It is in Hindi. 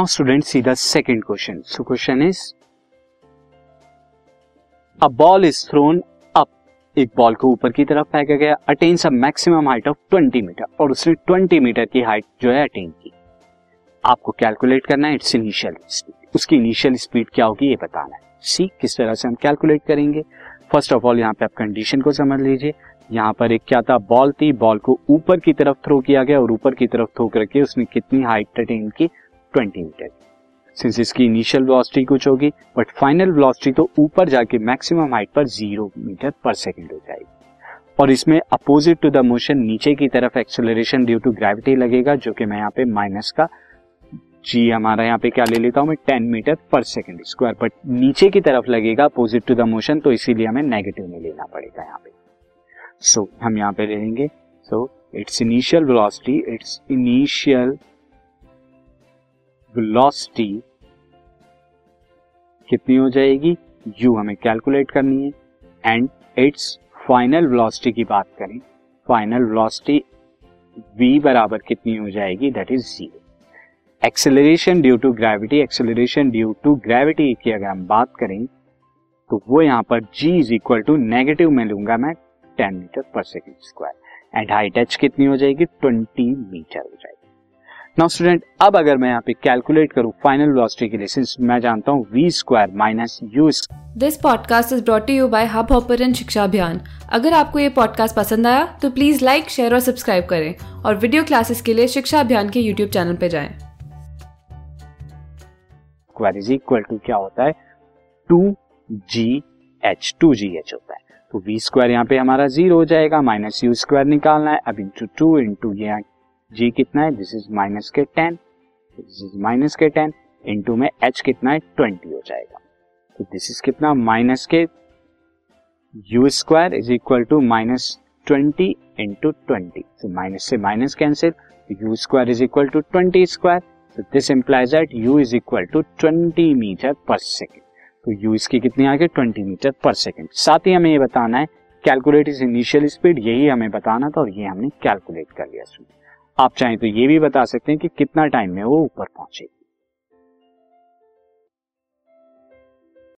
Now student see the second question so question is a ball is thrown up एक बॉल को ऊपर की तरफ़ फेंका गया attains a maximum height of 20 metre और उसने 20 मीटर की हाइट जो है अटेन की। आपको कैलकुलेट करना है इट्स इनिशियल स्पीड उसकी इनिशियल स्पीड क्या होगी, ये बताना है। सी किस तरह से हम कैलकुलेट करेंगे? फ़र्स्ट ऑफ़ ऑल यहाँ पे आप कंडीशन को समझ लीजिए। यहाँ पर एक क्या था? बॉल थी बॉल को ऊपर की तरफ़ थ्रो किया गया, और ऊपर की तरफ़ थ्रो करके उसने कितनी हाइट अटेन की? 20 मीटर। सिंस इसकी इनिशियल वेलोसिटी कुछ होगी बट फाइनल वेलोसिटी तो ऊपर जाके मैक्सिमम हाइट पर ज़ीरो मीटर पर सेकेंड हो जाएगी। और इसमें अपोजिट टू द मोशन नीचे की तरफ़ एक्सेलरेशन ड्यू टू ग्रेविटी लगेगा जो कि मैं यहाँ पे माइनस का जी हमारा यहाँ पे क्या ले लेता हूँ मैं ten metre per second square but नीचे की तरफ़ लगेगा अपोजिट टू द मोशन तो इसीलिए हमें नेगेटिव में लेना पड़ेगा यहाँ पे। सो so, हम यहाँ पे लेंगे so its initial velocity its initial velocity कितनी हो जाएगी? यू हमें कैलकुलेट करनी है। एंड इट्स फाइनल वेलोसिटी की बात करें फाइनल वेलोसिटी v बराबर कितनी हो जाएगी? That is zero acceleration due to gravity acceleration due to gravity की अगर हम बात करें तो वो यहाँ पर g is equal to negative में लूँगा मैं 10 metre per second square and height H कितनी हो जाएगी? 20 मीटर हो जाएगी। नाउ स्टूडेंट अब अगर मैं यहाँ पे कैलकुलेट करूँ फाइनल वेलोसिटी के लिए सिंस मैं जानता हूँ V square minus U this podcast is brought you by hub hopper शिक्षा अभियान अगर आपको ये पॉडकास्ट पसंद आया तो प्लीज़ लाइक शेयर और सब्सक्राइब करें और वीडियो क्लासेस के लिए शिक्षा अभियान के यूट्यूब चैनल पर जाएँ। स्क्वायर इज़ इक्वल टू क्या होता है? Two G H two G H होता है। तो वी स्क्वायर यहाँ पे हमारा ज़ीरो हो जाएगा माइनस यू स्क्वायर निकालना है अब इंटू टू इंटू ये जी कितना है? दिस इज़ माइनस के टेन दिस इज़ माइनस के टेन इंटू में एच कितना है? ट्वेंटी हो जाएगा। तो दिस इज़ कितना? माइनस के U square is equal to minus twenty into twenty तो माइनस से minus cancel U square is equal to twenty square तो this implies that U is equal to twenty metre per second तो यू इसकी कितनी आ गई ट्वेंटी मीटर पर सेकेंड साथ ही हमें ये बताना है कैलकुलेट इज़ इनिशियल स्पीड यही हमें बताना था और ये हमने कैलकुलेट कर लिया आप चाहें तो ये भी बता सकते हैं कि कितना टाइम में वो ऊपर पहुंचेगी